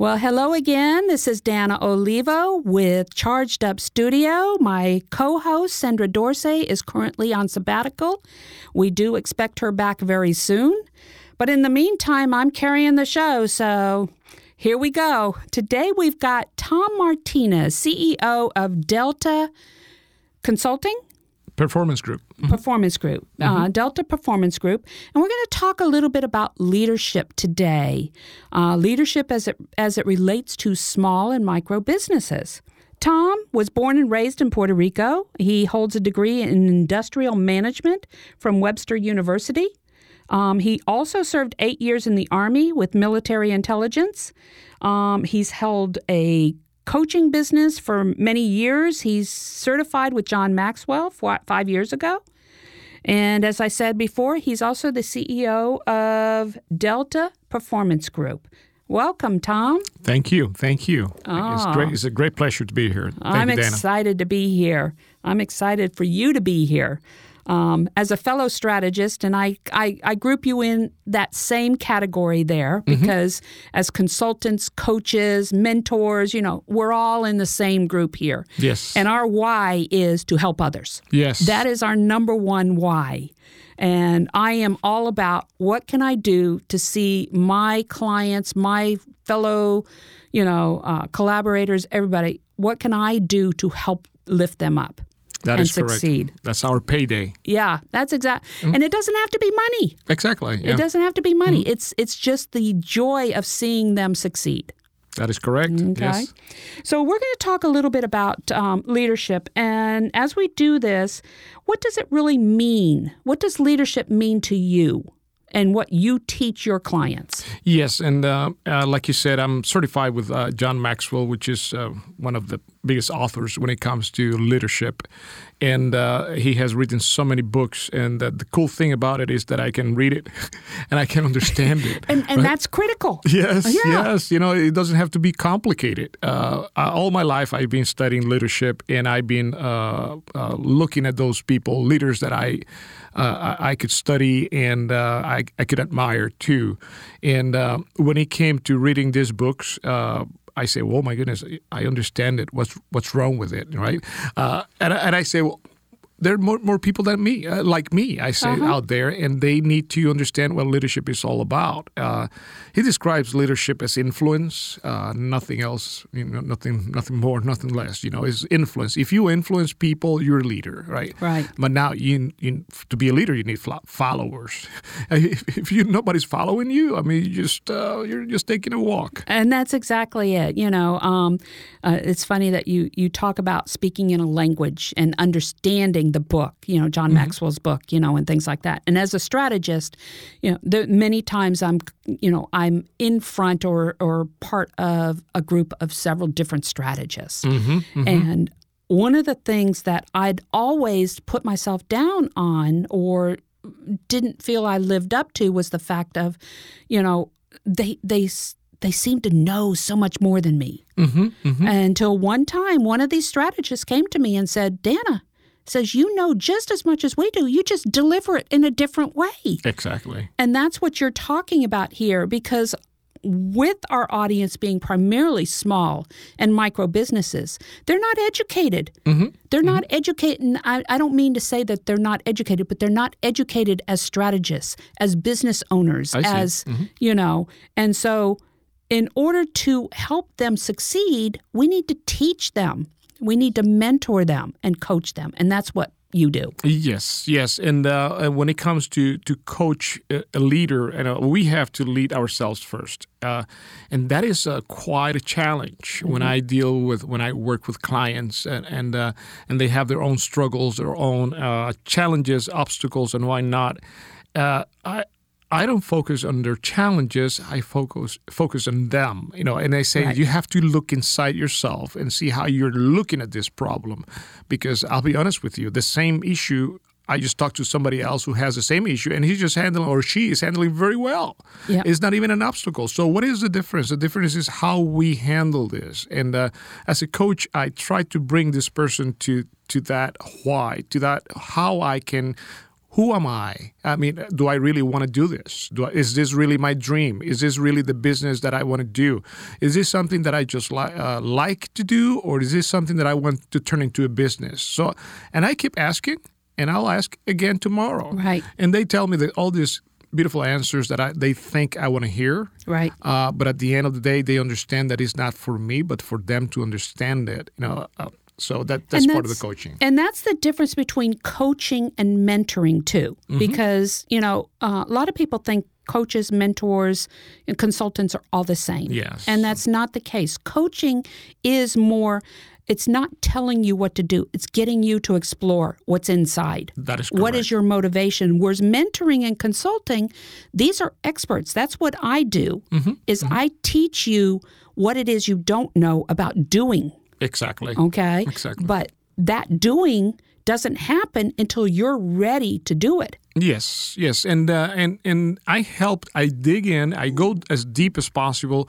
Well, hello again. This is Dana Olivo with Charged Up Studio. My co host, Sandra Dorsey, is currently on sabbatical. We do expect her back very soon. But in the meantime, I'm carrying the show, so here we go. Today we've got Tom Martinez, CEO of Delta Consulting. Performance Group. Mm-hmm. Performance Group, uh, mm-hmm. uh, Delta Performance Group, and we're going to talk a little bit about leadership today. Uh, leadership as it as it relates to small and micro businesses. Tom was born and raised in Puerto Rico. He holds a degree in industrial management from Webster University. Um, he also served eight years in the Army with military intelligence. Um, he's held a coaching business for many years. He's certified with John Maxwell five years ago. And as I said before, he's also the CEO of Delta Performance Group. Welcome, Tom. Thank you. Thank you. Oh. It's great. It's a great pleasure to be here. Thank I'm you, excited to be here. I'm excited for you to be here um, as a fellow strategist, and I, I, I, group you in that same category there mm-hmm. because mm-hmm. as consultants, coaches, mentors, you know, we're all in the same group here. Yes. And our why is to help others. Yes. That is our number one why. And I am all about what can I do to see my clients, my fellow, you know, uh, collaborators, everybody, what can I do to help lift them up? That and is succeed. Correct. That's our payday. Yeah, that's exact. Mm-hmm. And it doesn't have to be money. Exactly. Yeah. It doesn't have to be money. Mm-hmm. It's it's just the joy of seeing them succeed. That is correct. Okay. Yes. So we're going to talk a little bit about um, leadership, and as we do this, what does it really mean? What does leadership mean to you? And what you teach your clients. Yes, and uh, uh, like you said, I'm certified with uh, John Maxwell, which is uh, one of the biggest authors when it comes to leadership. And uh, he has written so many books. And the cool thing about it is that I can read it and I can understand it. and, and right? that's critical. Yes, yeah. yes. You know, it doesn't have to be complicated. Uh, all my life, I've been studying leadership and I've been looking at those people, leaders that I uh, I, could study and uh, I, I, could admire too. And uh, when it came to reading these books, uh, I say, "Oh my goodness, I understand it. What's what's wrong with it, right?" Uh, and, and I say, "Well, there are more, more people than me, uh, like me, I say, uh-huh. out there, and they need to understand what leadership is all about. Uh, he describes leadership as influence, uh, nothing else, you know, nothing, nothing more, nothing less. You know, is influence. If you influence people, you're a leader, right? Right. But now, you, you to be a leader, you need followers. if you nobody's following you, I mean, you just uh, you're just taking a walk. And that's exactly it. You know, um, uh, it's funny that you you talk about speaking in a language and understanding reading the book, you know, John mm-hmm. Maxwell's book, you know, and things like that. And as a strategist, you know, there, many times I'm, you know, I'm in front or or part of a group of several different strategists, mm-hmm. Mm-hmm. and one of the things that I'd always put myself down on or didn't feel I lived up to was the fact of, you know, they they they seem to know so much more than me. Mm-hmm, mm-hmm. Until one time, one of these strategists came to me and said, Dana, says, You know just as much as we do. You just deliver it in a different way. Exactly. And that's what you're talking about here because with our audience being primarily small and micro businesses, they're not educated. Mm-hmm. They're mm-hmm. not educated. I, I, don't mean to say that they're not educated, but they're not educated as strategists, as business owners, as, mm-hmm. you know. And so, in order to help them succeed, we need to teach them we need to mentor them and coach them. And that's what you do. Yes, yes, and uh, when it comes to to coach a leader, and uh, we have to lead ourselves first, uh, and that is uh, quite a challenge mm-hmm. when I deal with when I work with clients, and and uh, and they have their own struggles, their own uh, challenges, obstacles, and why not. I I don't focus on their challenges. I focus focus on them. You know, and I say right. you have to look inside yourself and see how you're looking at this problem, because I'll be honest with you, the same issue. I just talked to somebody else who has the same issue, and he's just handling or she is handling very well. Yeah. It's not even an obstacle. So, what is the difference? The difference is how we handle this. And uh, as a coach, I try to bring this person to to that why, to that how I can who am I? I mean, do I really want to do this? Do I, is this really my dream? Is this really the business that I want to do? Is this something that I just li- uh, like to do, or is this something that I want to turn into a business? So, and I keep asking, and I'll ask again tomorrow. Right. And they tell me that all these beautiful answers that I, they think I want to hear. Right. Uh, but at the end of the day, they understand that it's not for me, but for them to understand it. You know, uh, so that that's, that's, part of the coaching. And that's the difference between coaching and mentoring too, mm-hmm. because you know uh, a lot of people think coaches, mentors, and consultants are all the same. Yes, and that's not the case. Coaching is more. It's not telling you what to do. It's getting you to explore what's inside. That is correct. What is your motivation? Whereas mentoring and consulting, these are experts. That's what I do. Mm-hmm. Is mm-hmm. I teach you what it is you don't know about doing Exactly. Okay. Exactly. But that doing doesn't happen until you're ready to do it. Yes, yes, and uh, and and I help. I dig in. I go as deep as possible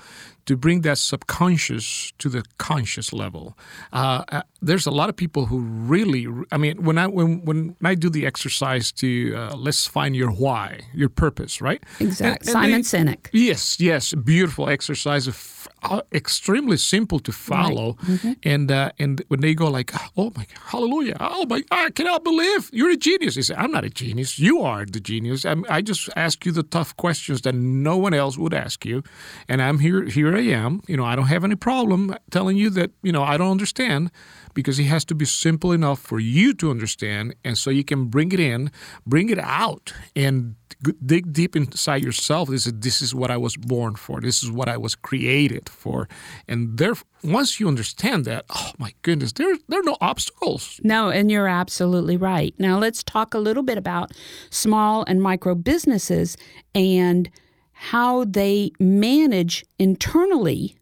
to bring that subconscious to the conscious level. Uh, uh, there's a lot of people who really, I mean, when I when when I do the exercise to uh, let's find your why, your purpose, right? Exactly. Simon they, Sinek. Yes, yes, beautiful exercise, of, uh, extremely simple to follow, right. mm-hmm. and uh, and when they go like, oh my, hallelujah, oh my, I cannot believe you're a genius. They say, I'm not a genius. You are the genius. I'm, I just ask you the tough questions that no one else would ask you, and I'm here here I am. You know, I don't have any problem telling you that, you know, I don't understand because it has to be simple enough for you to understand. And so you can bring it in, bring it out, and dig deep inside yourself. This is, this is what I was born for. This is what I was created for. And there, once you understand that, oh my goodness, there, there are no obstacles. No, and you're absolutely right. Now let's talk a little bit about small and micro businesses and – how they manage internally,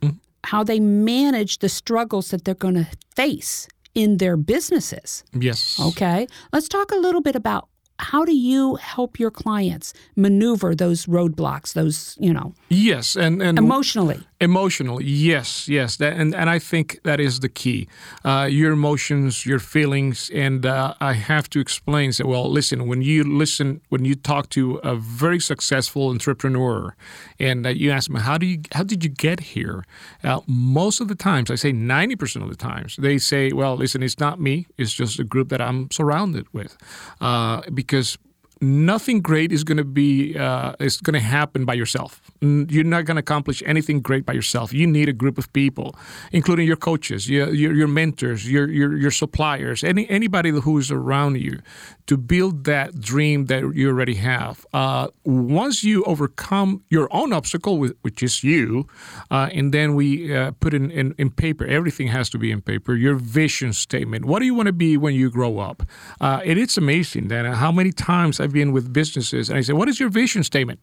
mm. how they manage the struggles that they're going to face in their businesses. Yes. Okay. Let's talk a little bit about how do you help your clients maneuver those roadblocks, those, you know? Yes, and, and emotionally. Emotionally, yes, yes, that, and and I think that is the key. Uh, your emotions, your feelings, and uh, I have to explain. Say, well, listen. When you listen, when you talk to a very successful entrepreneur, and uh, you ask them, how do you, how did you get here? Uh, most of the times, I say ninety percent of the times, they say, well, listen, it's not me. It's just a group that I'm surrounded with, uh, because nothing great is going to be uh, is going to happen by yourself. You're not going to accomplish anything great by yourself. You need a group of people, including your coaches, your your, your mentors, your, your your suppliers, any anybody who is around you, to build that dream that you already have. Uh, once you overcome your own obstacle, which is you, uh, and then we uh, put in, in in paper. Everything has to be in paper. Your vision statement. What do you want to be when you grow up? Uh, and it's amazing that how many times I've I've been with businesses, and I say, "What is your vision statement?"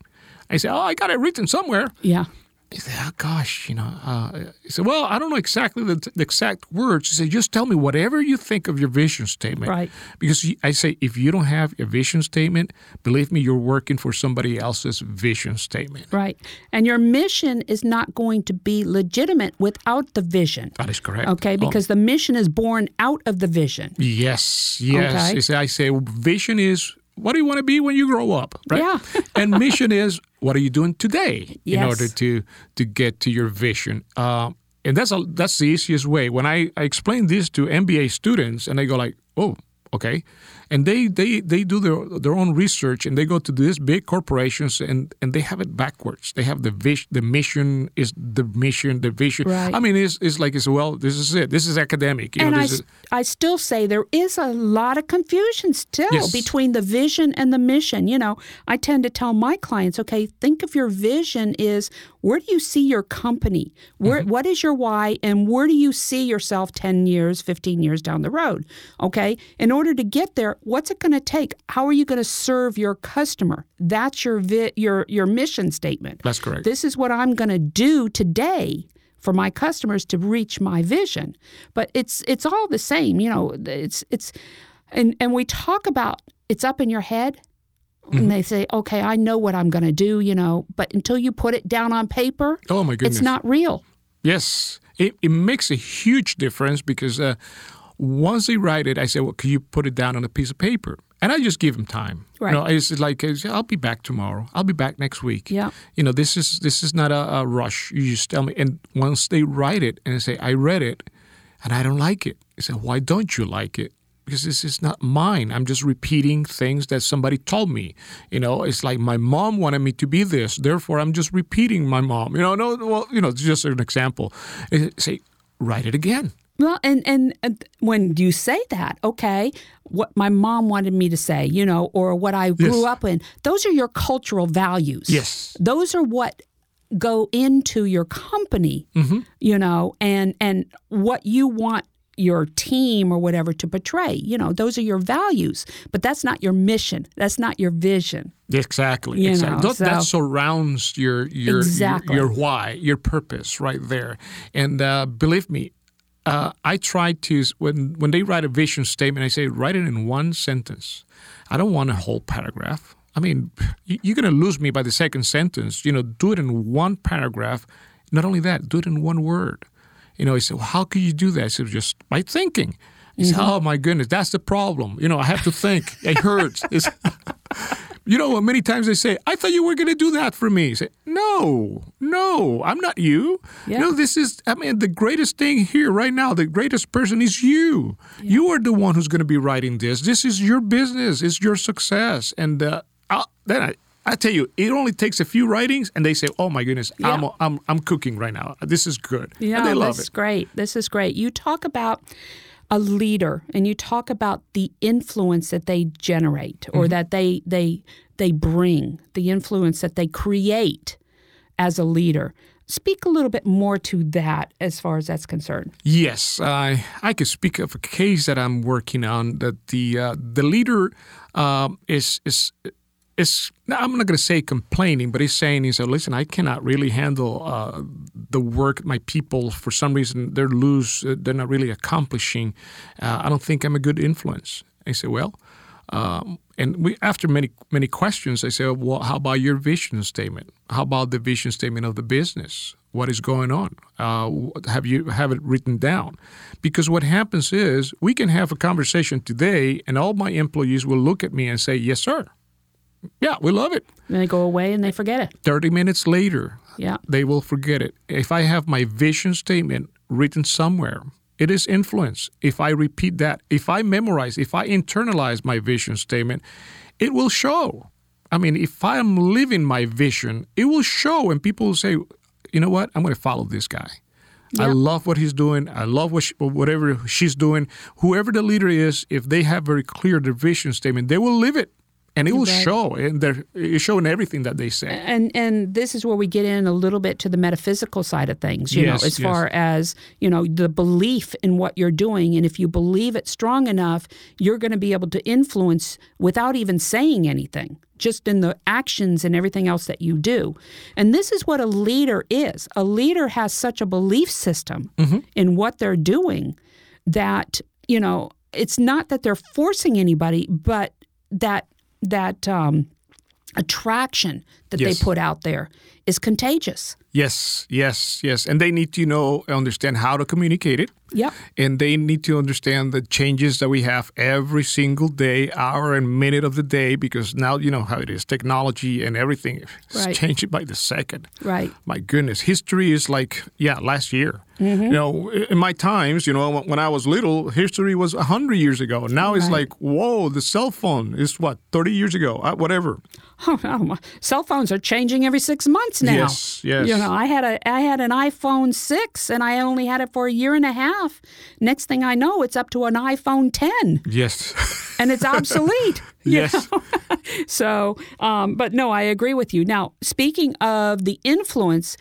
I say, "Oh, I got it written somewhere." Yeah. He said, "Oh gosh, you know." Uh, he said, "Well, I don't know exactly the, the, exact words." He said, "Just tell me whatever you think of your vision statement." Right. Because I say, if you don't have a vision statement, believe me, you're working for somebody else's vision statement. Right. And your mission is not going to be legitimate without the vision. That is correct. Okay, oh. because oh. the mission is born out of the vision. Yes. Yes. Okay. I say, vision is what do you want to be when you grow up? Right? Yeah. and mission is what are you doing today yes. in order to to get to your vision. Uh, and that's a, that's the easiest way. When I, I explain this to MBA students, and they go like, "Oh, okay and they they they do their their own research and they go to these big corporations and and they have it backwards they have the vision the mission is the mission the vision Right. i mean it's, it's like it's well this is it this is academic you and know, I, is, I still say there is a lot of confusion still Yes. between the vision and the mission. You know, I tend to tell my clients, okay, think of your vision is where do you see your company? Where Mm-hmm. what is your why and where do you see yourself 10 years, 15 years down the road? Okay? In order to get there, what's it going to take? How are you going to serve your customer? That's your vi- your your mission statement. That's correct. This is what I'm going to do today for my customers to reach my vision. But it's it's all the same, you know. It's it's and and we talk about it's up in your head. Mm-hmm. And they say, okay, I know what I'm going to do, you know, but until you put it down on paper, oh my goodness it's not real. Yes, it, it makes a huge difference because uh, once they write it, I say, "Well, can you put it down on a piece of paper?" And I just give them time. Right. You know, it's like I'll be back tomorrow. I'll be back next week. Yeah. You know, this is this is not a, a rush. You just tell me. And once they write it and they say, "I read it, and I don't like it," I say, "Why don't you like it?" Because this is not mine. I'm just repeating things that somebody told me. You know, it's like my mom wanted me to be this, therefore I'm just repeating my mom. You know, no, well, you know, it's just an example. Say, write it again. Well, and, and when you say that, okay, what my mom wanted me to say, you know, or what I grew Yes. up in, those are your cultural values. Yes. Those are what go into your company, you know, and and what you want your team or whatever to portray. You know, those are your values, but that's not your mission. That's not your vision. Exactly. You exactly. know, that, that surrounds your your, Exactly. your your why, your purpose, right there. And uh, believe me, uh, I try to when when they write a vision statement, I say write it in one sentence. I don't want a whole paragraph. I mean, you- you're going to lose me by the second sentence. You know, do it in one paragraph. Not only that, do it in one word. You know, I said, well, how could you do that? I said, just by thinking. He said, oh my goodness, that's the problem. You know, I have to think. It hurts. You know, many times they say, I thought you were going to do that for me. Say, no, no, I'm not you. Yeah. No, this is, I mean, the greatest thing here right now, the greatest person is you. You are the one who's going to be writing this. This is your business, it's your success. And uh, I'll, then I, I tell you, it only takes a few writings, and they say, "Oh my goodness, I'm, I'm I'm cooking right now. This is good." Yeah, and they love this is great. This is great. You talk about a leader and you talk about the influence that they generate or Mm-hmm. that they they they bring, the influence that they create as a leader. Speak a little bit more to that as far as that's concerned. Yes, I I could speak of a case that I'm working on. That the uh, the leader um, is is is I'm not going to say complaining, but he's saying he said, "Listen, I cannot really handle uh, the work. My people, for some reason, they're loose. uh, They're not really accomplishing. Uh, I don't think I'm a good influence." I said, "Well." Um, and we, after many many questions, I said, "Well, how about your vision statement? How about the vision statement of the business? What is going on? Uh, have you have it written down? Because what happens is we can have a conversation today, and all my employees will look at me and say, "Yes, sir. Yeah, we love it." And they go away and they forget it. Thirty minutes later, Yeah. they will forget it. If I have my vision statement written somewhere, it is influence. If I repeat that, if I memorize, if I internalize my vision statement, it will show. I mean, if I am living my vision, it will show, and people will say, you know what, I'm going to follow this guy. I love what he's doing. I love what she, whatever she's doing. Whoever the leader is, if they have very clear their vision statement, they will live it, and it will Right. show. And they're it's showing everything that they say. and and this is where we get in a little bit to the metaphysical side of things you Yes, know as yes. far as you know the belief in what you're doing and if you believe it strong enough you're going to be able to influence without even saying anything just in the actions and everything else that you do and this is what a leader is a leader has such a belief system mm-hmm. in what they're doing that you know it's not that they're forcing anybody but that that um, attraction that Yes. they put out there is contagious. Yes, yes, yes. And they need to know, understand how to communicate it. Yep. And they need to understand the changes that we have every single day, hour and minute of the day, because now you know how it is technology and everything is Right. changing by the second. Right. My goodness, history is like, yeah, last year. Mm-hmm. You know, in my times, you know, when I was little, history was 100 years ago. Now it's Right. like, whoa, the cell phone is what, 30 years ago, uh, whatever. Oh, oh, my- cell phones are changing every six months now. Yes, yes. You know, I had a I had an iPhone six, and I only had it for a year and a half. Next thing I know, it's up to an iPhone ten, Yes. and it's obsolete. yes. So, um, but no, I agree with you. Now, speaking of the influence,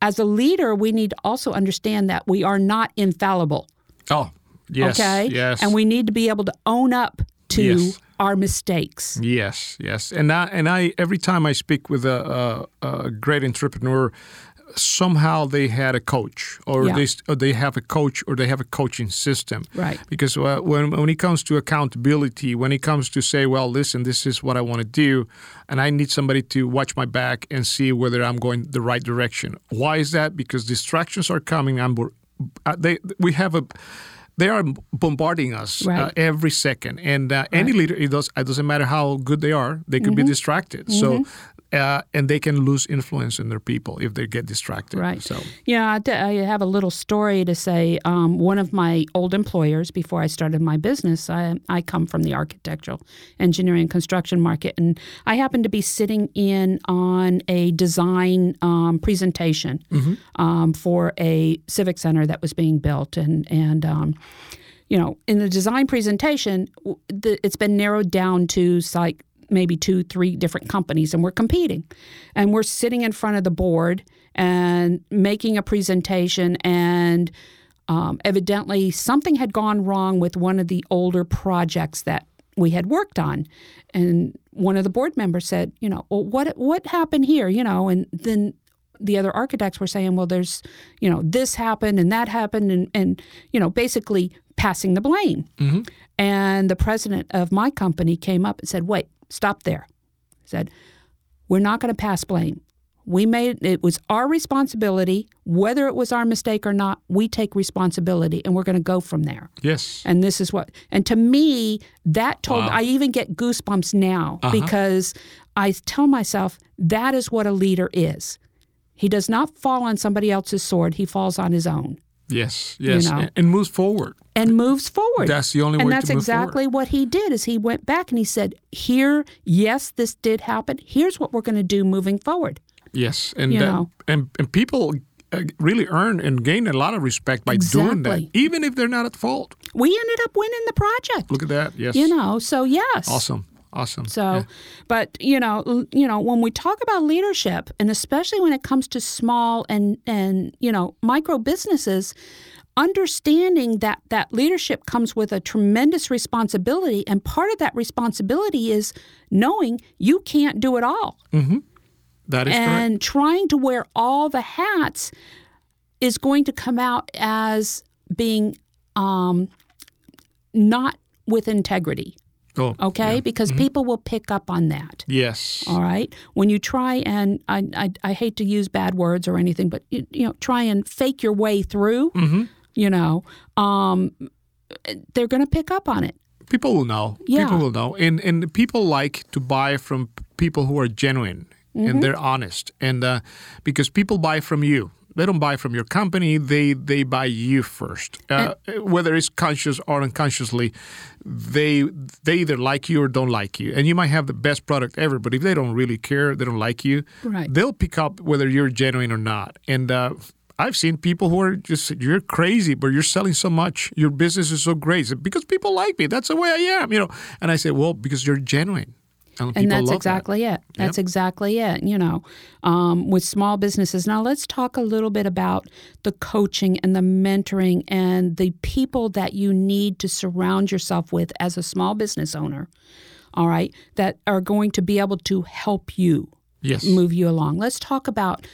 as a leader, we need to also understand that we are not infallible. Oh, yes. Okay. Yes. And we need to be able to own up to Yes. our mistakes. Yes, yes, and I, and I every time I speak with a, a, a great entrepreneur, somehow they had a coach, or Yeah. they st- or they have a coach, or they have a coaching system. Right. Because uh, when when it comes to accountability, when it comes to say, well, listen, this is what I want to do, and I need somebody to watch my back and see whether I'm going the right direction. Why is that? Because distractions are coming. I'm uh, they we have a they are bombarding us uh, every second, and uh, any leader it does it doesn't matter how good they are, they could be distracted. So. Uh, and they can lose influence in their people if they get distracted. Right. So, Yeah, I d- I have a little story to say. Um, one of my old employers, before I started my business, I, I come from the architectural, engineering, construction market, and I happened to be sitting in on a design um, presentation um, for a civic center that was being built, and and. Um, you know, in the design presentation, the, it's been narrowed down to like maybe two, three different companies, and we're competing. And we're sitting in front of the board and making a presentation, and um, evidently something had gone wrong with one of the older projects that we had worked on. And one of the board members said, you know, well, what what happened here? You know, and then the other architects were saying, well, there's, you know, this happened and that happened, and, and you know, basically passing the blame. And the president of my company came up and said, wait, stop there. He said, we're not going to pass blame. We made it was our responsibility, whether it was our mistake or not. We take responsibility, and we're going to go from there. yes. And this is what, and to me, that told, I even get goosebumps now uh-huh. because I tell myself that is what a leader is. He does not fall on somebody else's sword, he falls on his own Yes, yes, know. and, and moves forward. and moves forward. That's the only way. and that's to move exactly what he did is he went back and he said, Here, yes, this did happen. Here's what we're going to do moving forward. Yes, and You that- know. and and people uh, really earn and gain a lot of respect by doing that, even if they're not at fault. We ended up winning the project. Look at that. Yes, You know, so yes. awesome, awesome. So, Yeah. but you know, you know, when we talk about leadership, and especially when it comes to small and and you know micro businesses, understanding that that leadership comes with a tremendous responsibility, and part of that responsibility is knowing you can't do it all, that is correct. and trying to wear all the hats is going to come out as being um, not with integrity. Oh, Okay, because people will pick up on that. yes, All right. When you try and I, I, I hate to use bad words or anything, but you, you know, try and fake your way through. Mm-hmm. You know, um, they're going to pick up on it. people will know. Yeah. People will know, and and people like to buy from people who are genuine Mm-hmm. and they're honest, and uh, because people buy from you. They don't buy from your company. They they buy you first, uh, whether it's conscious or unconsciously. They they either like you or don't like you, and you might have the best product ever. But if they don't really care, they don't like you. Right. They'll pick up whether you're genuine or not. And uh, I've seen people who are just you're crazy, but you're selling so much. Your business is so great because people like me. That's the way I am, you know. And I say, well, because you're genuine, and, And that's exactly it. That's exactly it. You know, um, with small businesses. Now, let's talk a little bit about the coaching and the mentoring and the people that you need to surround yourself with as a small business owner. All right, that are going to be able to help you Yes. move you along. Let's talk about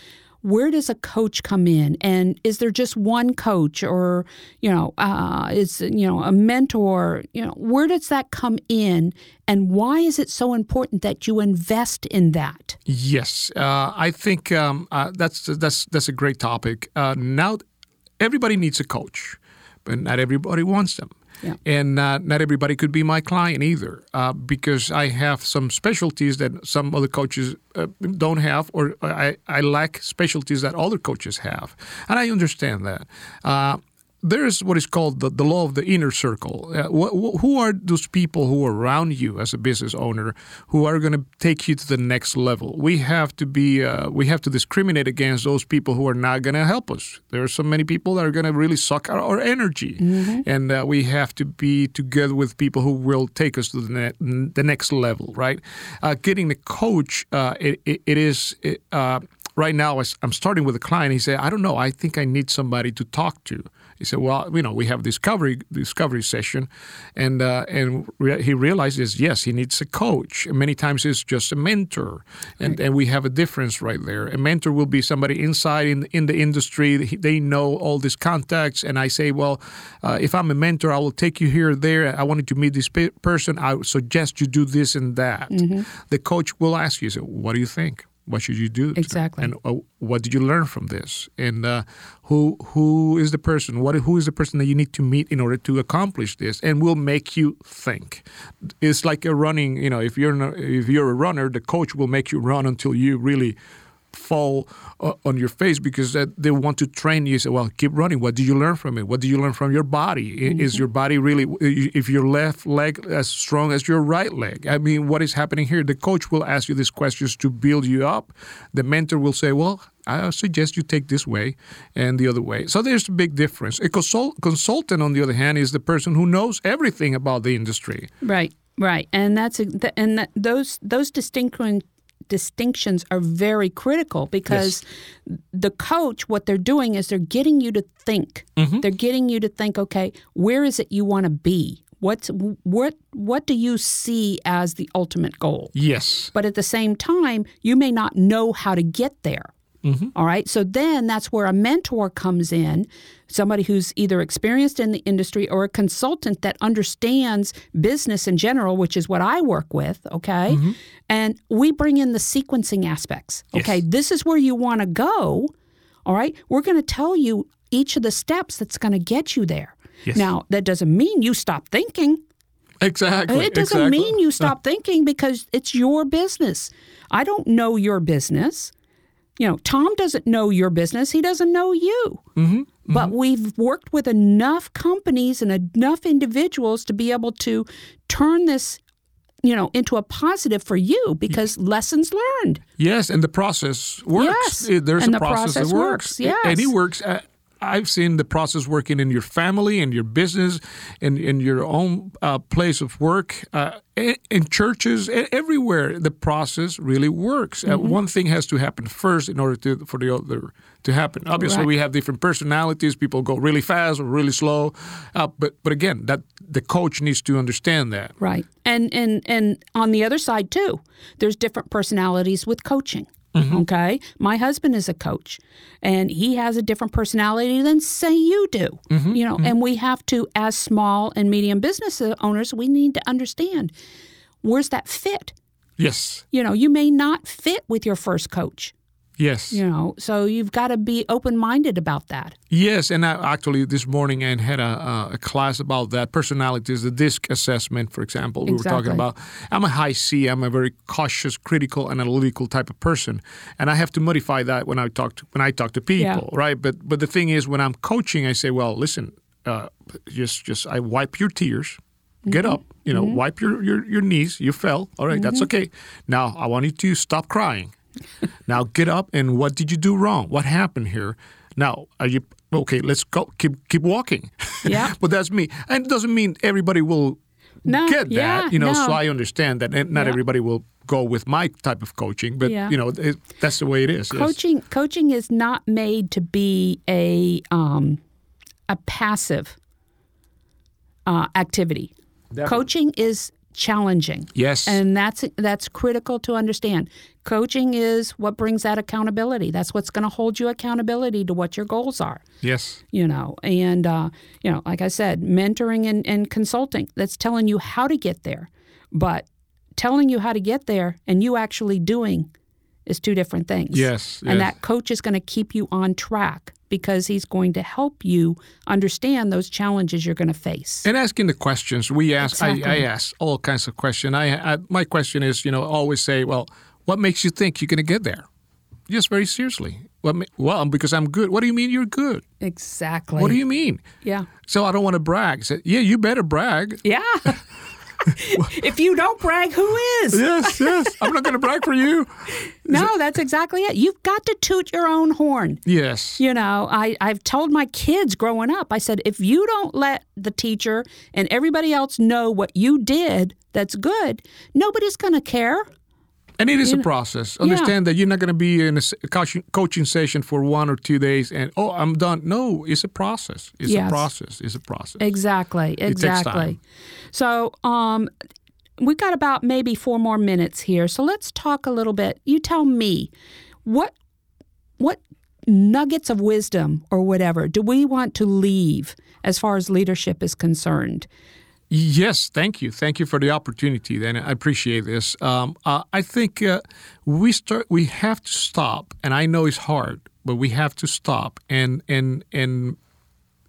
where does a coach come in, and is there just one coach, or you know, uh, is you know a mentor? You know, where does that come in, and why is it so important that you invest in that? Yes, uh, I think um, uh, that's that's that's a great topic. Uh, now, everybody needs a coach, but not everybody wants them. And uh, not everybody could be my client either, uh, because I have some specialties that some other coaches uh, don't have, or I, I lack specialties that other coaches have. And I understand that. Uh, there's what is called the, the law of the inner circle. Uh, wh- wh- who are those people who are around you as a business owner who are going to take you to the next level? We have to be uh, we have to discriminate against those people who are not going to help us. There are so many people that are going to really suck our, our energy, and uh, we have to be together with people who will take us to the, ne- the next level. Right? Uh, getting the coach, uh, it, it, it is. It, uh, right now I'm starting with a client. He said, I don't know. I think I need somebody to talk to. He said, well, you know, we have discovery discovery session, and uh, and re- he realizes yes, he needs a coach. And many times it's just a mentor, and and we have a difference right there. A mentor will be somebody inside in in the industry. They know all these contacts, and I say, well, uh, if I'm a mentor, I will take you here or there. I wanted to meet this pe- person. I suggest you do this and that. The coach will ask you, so what do you think? What should you do? Exactly. And uh, what did you learn from this? And uh, who who is the person? What who is the person that you need to meet in order to accomplish this? And will make you think. It's like a running. You know, if you're if you're a runner, the coach will make you run until you really fall uh, on your face because they want to train you. Say, well, keep running. What did you learn from it? What did you learn from your body? I- Is your body really? If your left leg as strong as your right leg? I mean, what is happening here? The coach will ask you these questions to build you up. The mentor will say, well. I suggest you take this way and the other way. So there's a big difference. A consult- consultant, on the other hand, is the person who knows everything about the industry. Right, right, and that's a, and that, those those distinction distinctions are very critical because the coach, what they're doing is they're getting you to think. Mm-hmm. They're getting you to think. Okay, where is it you want to be? What's what what do you see as the ultimate goal? Yes. But at the same time, you may not know how to get there. Mm-hmm. All right. So then that's where a mentor comes in, somebody who's either experienced in the industry or a consultant that understands business in general, which is what I work with. Okay. Mm-hmm. And we bring in the sequencing aspects. Okay. This is where you want to go. All right. We're going to tell you each of the steps that's going to get you there. Yes. Now, that doesn't mean you stop thinking. Exactly. It doesn't exactly. mean you uh-huh. stop thinking because it's your business. I don't know your business. You know, Tom doesn't know your business. He doesn't know you. Mm-hmm, But we've worked with enough companies and enough individuals to be able to turn this, you know, into a positive for you because lessons learned. Yes, and the process works. Yes, There's and a the process, process that works, works. And it yes. works. Uh, I've seen the process working in your family, in your business, in, in your own uh, place of work, uh, in, churches, everywhere. The process really works. Uh, Mm-hmm. one thing has to happen first in order to for the other to happen. Obviously, Right. we have different personalities. People go really fast or really slow. Uh, but but again, that the coach needs to understand that. Right. And and and on the other side too, there's different personalities with coaching. Mm-hmm. Okay. My husband is a coach and he has a different personality than say you do. Mm-hmm. You know, mm-hmm. and we have to as small and medium business owners, we need to understand where's that fit? Yes. You know, you may not fit with your first coach. Yes. You know, so you've got to be open-minded about that. Yes, and I actually this morning I had a, a- class about that personalities, the DISC assessment, for example. We were talking about. I'm a high C. I'm a very cautious, critical, analytical type of person, and I have to modify that when I talk to when I talk to people, right? But but the thing is, when I'm coaching, I say, well, listen, uh, just just I wipe your tears. Get mm-hmm. up, you know, mm-hmm. wipe your, your, your knees. You fell. All right, that's mm-hmm. okay. Now I want you to stop crying. now get up and what did you do wrong? What happened here? Now are you okay? Let's go. Keep keep walking. Yeah. but that's me, and it doesn't mean everybody will No, get that. yeah, you know, so. I understand that, not Yeah. everybody will go with my type of coaching. But Yeah. you know, it, that's the way it is. yes. Coaching coaching is not made to be a um, a passive uh, activity. Coaching is challenging. Yes. And that's that's critical to understand. Coaching is what brings that accountability. That's what's going to hold you accountability to what your goals are. Yes. You know, and uh, you know, like I said, mentoring and, and consulting. That's telling you how to get there, but telling you how to get there and you actually doing is two different things. Yes, And yes. that coach is going to keep you on track because he's going to help you understand those challenges you're going to face. And asking the questions we ask, I, I ask all kinds of questions. I, I my question is, you know, always say, well, what makes you think you're going to get there? Just very seriously. What? Well, because I'm good. What do you mean you're good? exactly. What do you mean? Yeah. So I don't want to brag. Say, yeah, you better brag. Yeah. if you don't brag, who is? Yes, yes. I'm not going to brag for you. No, that's exactly it. You've got to toot your own horn. Yes. You know, I, I've told my kids growing up, I said, if you don't let the teacher and everybody else know what you did that's good, nobody's going to care. And it is a process. Understand that you're not going to be in a coaching, coaching session for one or two days and, oh, I'm done. No, it's a process. It's Yes. a process. It's a process. Exactly, exactly. So, um, we've got about maybe four more minutes here. So let's talk a little bit. You tell me, what what nuggets of wisdom or whatever do we want to leave as far as leadership is concerned? Yes, thank you. Thank you for the opportunity. Then I appreciate this. Um, uh, I think uh, we start. We have to stop, and I know it's hard, but we have to stop and and and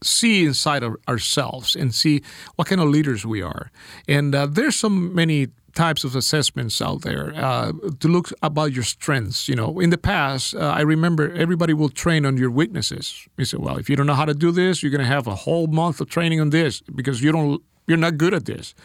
see inside of ourselves and see what kind of leaders we are. And uh, there's so many types of assessments out there uh, to look about your strengths. You know, in the past, uh, I remember everybody will train on your weaknesses. You say, well, if you don't know how to do this, you're going to have a whole month of training on this because you don't. You're not good at this.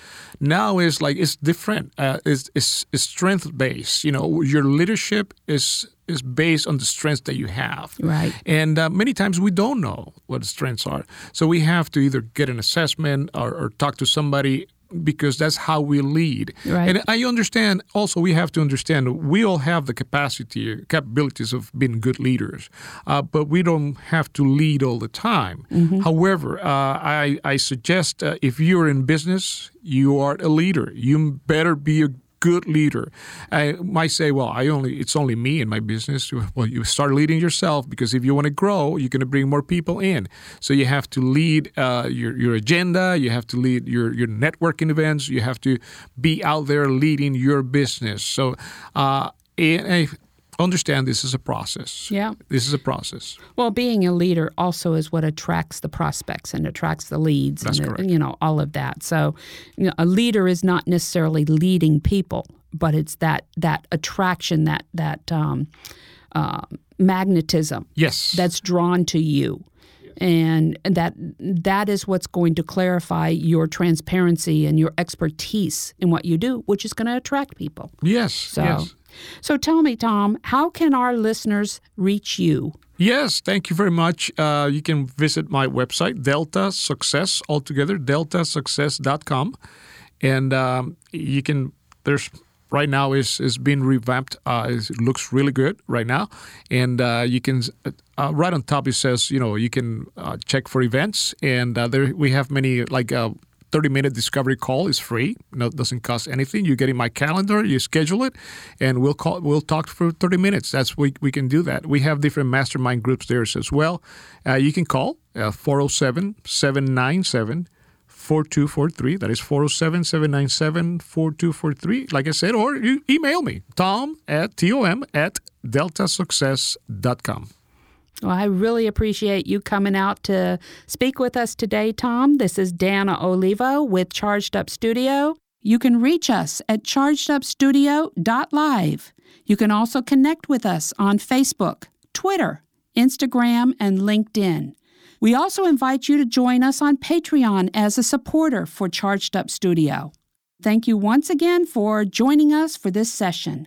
Now it's like it's different. Uh, it's, it's, it's strength based. You know, your leadership is is based on the strengths that you have. Right. And uh, many times we don't know what the strengths are. So we have to either get an assessment or, or talk to somebody because that's how we lead. Right. And I understand also we have to understand we all have the capacity, capabilities of being good leaders, uh, but we don't have to lead all the time. However, uh, I, I suggest uh, if you're in business, you are a leader. You better be a good leader. I might say, well, I only it's only me in my business. Well, you start leading yourself because if you want to grow, you're going to bring more people in. So you have to lead uh, your your agenda. You have to lead your your networking events. You have to be out there leading your business. So. Uh, and I understand this is a process. Yeah. This is a process. Well, being a leader also is what attracts the prospects and attracts the leads That's and correct. you know all of that. So, you know, a leader is not necessarily leading people, but it's that that attraction, that that um, uh, magnetism Yes. that's drawn to you. And that that is what's going to clarify your transparency and your expertise in what you do, which is going to attract people. yes. So, yes. So tell me, Tom, how can our listeners reach you? Yes, thank you very much. Uh, you can visit my website, Delta Success, altogether, deltasuccess.com. And um, you can, there's right now is is being revamped. Uh, it looks really good right now. And uh, you can, uh, right on top, it says, you know, you can uh, check for events. And uh, there we have many, like, uh, 30 minute discovery call is free. No, it doesn't cost anything. You get in my calendar, you schedule it, and we'll call. We'll talk for 30 minutes. That's we we can do that. We have different mastermind groups there as well. Uh, you can call 407 797 4243. That is 407 797 4243. Like I said, or you email me, tom at tom at deltasuccess.com. Well, I really appreciate you coming out to speak with us today, Tom. This is Dana Olivo with Charged Up Studio. You can reach us at chargedupstudio.live. You can also connect with us on Facebook, Twitter, Instagram, and LinkedIn. We also invite you to join us on Patreon as a supporter for Charged Up Studio. Thank you once again for joining us for this session.